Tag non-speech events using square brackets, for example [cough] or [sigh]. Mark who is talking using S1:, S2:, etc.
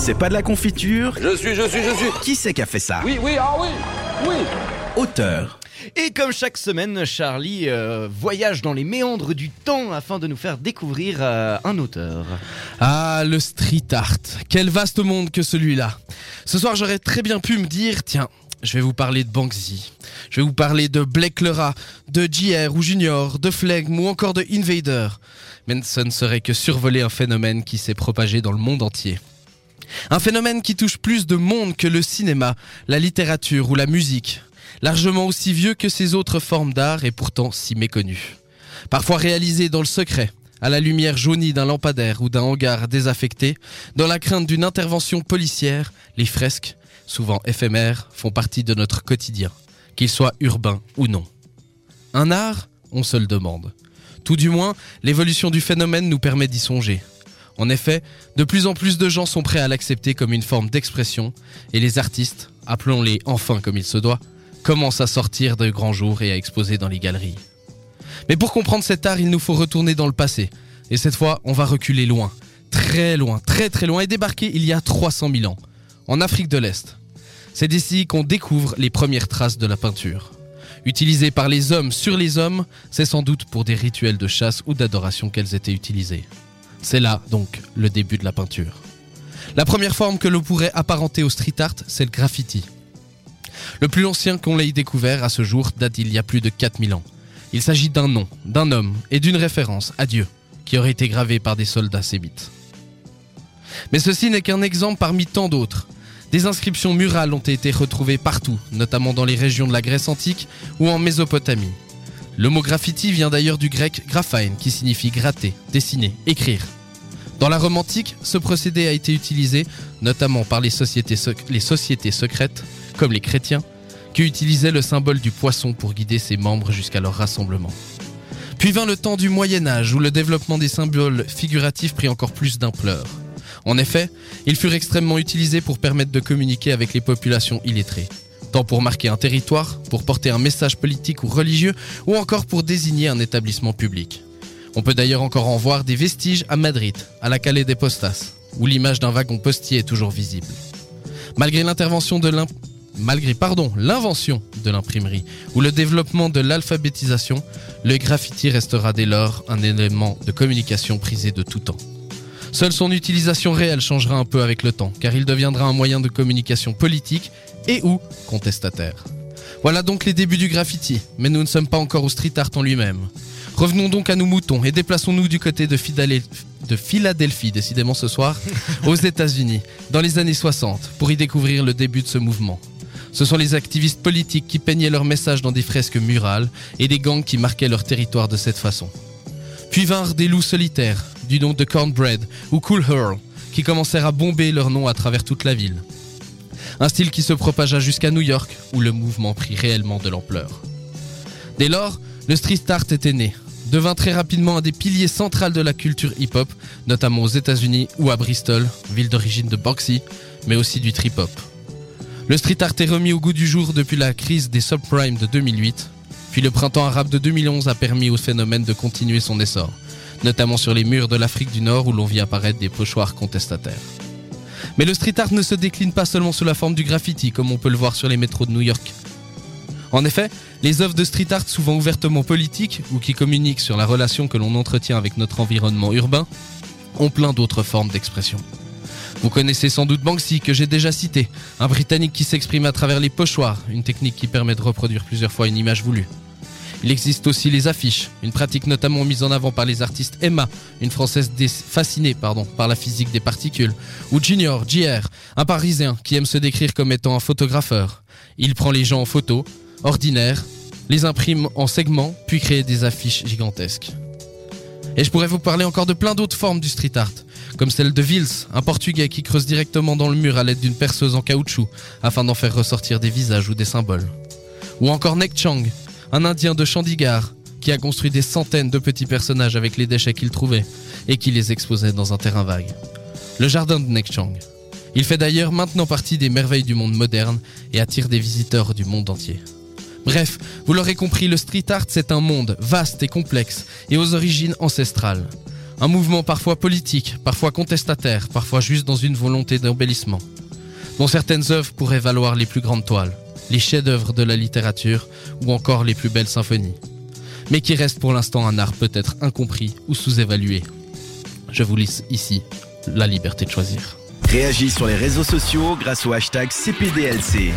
S1: C'est pas de la confiture
S2: Je suis, je suis, je suis.
S1: Qui c'est qui a fait ça
S2: Oui, oui, ah oui, oui.
S1: Auteur.
S3: Et comme chaque semaine, Charlie euh, voyage dans les méandres du temps afin de nous faire découvrir euh, un auteur.
S4: Ah, le street art. Quel vaste monde que celui-là. Ce soir, j'aurais très bien pu me dire, tiens, je vais vous parler de Banksy. Je vais vous parler de Blake Lera, de JR ou Junior, de Flegm ou encore de Invader. Mais ce ne serait que survoler un phénomène qui s'est propagé dans le monde entier. Un phénomène qui touche plus de monde que le cinéma, la littérature ou la musique. Largement aussi vieux que ces autres formes d'art et pourtant si méconnu. Parfois réalisé dans le secret, à la lumière jaunie d'un lampadaire ou d'un hangar désaffecté, dans la crainte d'une intervention policière, les fresques, souvent éphémères, font partie de notre quotidien, qu'il soit urbain ou non. Un art On se le demande. Tout du moins, l'évolution du phénomène nous permet d'y songer. En effet, de plus en plus de gens sont prêts à l'accepter comme une forme d'expression, et les artistes, appelons-les enfin comme il se doit, commencent à sortir de grands jours et à exposer dans les galeries. Mais pour comprendre cet art, il nous faut retourner dans le passé. Et cette fois, on va reculer loin, très loin, très très loin, et débarquer il y a 300 000 ans, en Afrique de l'Est. C'est d'ici qu'on découvre les premières traces de la peinture. Utilisées par les hommes sur les hommes, c'est sans doute pour des rituels de chasse ou d'adoration qu'elles étaient utilisées. C'est là, donc, le début de la peinture. La première forme que l'on pourrait apparenter au street art, c'est le graffiti. Le plus ancien qu'on ait découvert à ce jour date d'il y a plus de 4000 ans. Il s'agit d'un nom, d'un homme et d'une référence à Dieu, qui aurait été gravé par des soldats sémites. Mais ceci n'est qu'un exemple parmi tant d'autres. Des inscriptions murales ont été retrouvées partout, notamment dans les régions de la Grèce antique ou en Mésopotamie. Le mot graffiti vient d'ailleurs du grec graphein, qui signifie gratter, dessiner, écrire. Dans la Rome antique, ce procédé a été utilisé notamment par les sociétés, secrètes, comme les chrétiens, qui utilisaient le symbole du poisson pour guider ses membres jusqu'à leur rassemblement. Puis vint le temps du Moyen Âge où le développement des symboles figuratifs prit encore plus d'ampleur. En effet, ils furent extrêmement utilisés pour permettre de communiquer avec les populations illettrées. Tant pour marquer un territoire, pour porter un message politique ou religieux, ou encore pour désigner un établissement public. On peut d'ailleurs encore en voir des vestiges à Madrid, à la Calais des Postas, où l'image d'un wagon postier est toujours visible. Malgré l'intervention de malgré pardon, l'invention de l'imprimerie ou le développement de l'alphabétisation, le graffiti restera dès lors un élément de communication prisé de tout temps. Seule son utilisation réelle changera un peu avec le temps, car il deviendra un moyen de communication politique et ou contestataire. Voilà donc les débuts du graffiti, mais nous ne sommes pas encore au street art en lui-même. Revenons donc à nos moutons et déplaçons-nous du côté de, de Philadelphie, décidément ce soir, [laughs] aux États-Unis, dans les années 60, pour y découvrir le début de ce mouvement. Ce sont les activistes politiques qui peignaient leurs messages dans des fresques murales et des gangs qui marquaient leur territoire de cette façon. Puis vinrent des loups solitaires, du nom de Cornbread ou Cool Hurl, qui commencèrent à bomber leur nom à travers toute la ville. Un style qui se propagea jusqu'à New York, où le mouvement prit réellement de l'ampleur. Dès lors, le street art était né, devint très rapidement un des piliers centrales de la culture hip-hop, notamment aux États-Unis ou à Bristol, ville d'origine de Boxy, mais aussi du trip-hop. Le street art est remis au goût du jour depuis la crise des subprimes de 2008, puis le printemps arabe de 2011 a permis au phénomène de continuer son essor, notamment sur les murs de l'Afrique du Nord où l'on vit apparaître des pochoirs contestataires. Mais le street art ne se décline pas seulement sous la forme du graffiti comme on peut le voir sur les métros de New York. En effet, les œuvres de street art souvent ouvertement politiques ou qui communiquent sur la relation que l'on entretient avec notre environnement urbain ont plein d'autres formes d'expression. Vous connaissez sans doute Banksy, que j'ai déjà cité, un Britannique qui s'exprime à travers les pochoirs, une technique qui permet de reproduire plusieurs fois une image voulue. Il existe aussi les affiches, une pratique notamment mise en avant par les artistes Emma, une française fascinée par la physique des particules, ou Junior, JR, un parisien qui aime se décrire comme étant un photographeur. Il prend les gens en photo, ordinaires, les imprime en segments, puis crée des affiches gigantesques. Et je pourrais vous parler encore de plein d'autres formes du street art, comme celle de Vils, un Portugais qui creuse directement dans le mur à l'aide d'une perceuse en caoutchouc afin d'en faire ressortir des visages ou des symboles. Ou encore Nek Chang, un Indien de Chandigarh qui a construit des centaines de petits personnages avec les déchets qu'il trouvait et qui les exposait dans un terrain vague. Le jardin de Nek Chang. Il fait d'ailleurs maintenant partie des merveilles du monde moderne et attire des visiteurs du monde entier. Bref, vous l'aurez compris, le street art c'est un monde vaste et complexe et aux origines ancestrales. Un mouvement parfois politique, parfois contestataire, parfois juste dans une volonté d'embellissement, dont certaines œuvres pourraient valoir les plus grandes toiles, les chefs-d'œuvre de la littérature ou encore les plus belles symphonies, mais qui reste pour l'instant un art peut-être incompris ou sous-évalué. Je vous laisse ici la liberté de choisir.
S3: Réagis sur les réseaux sociaux grâce au hashtag CPDLC.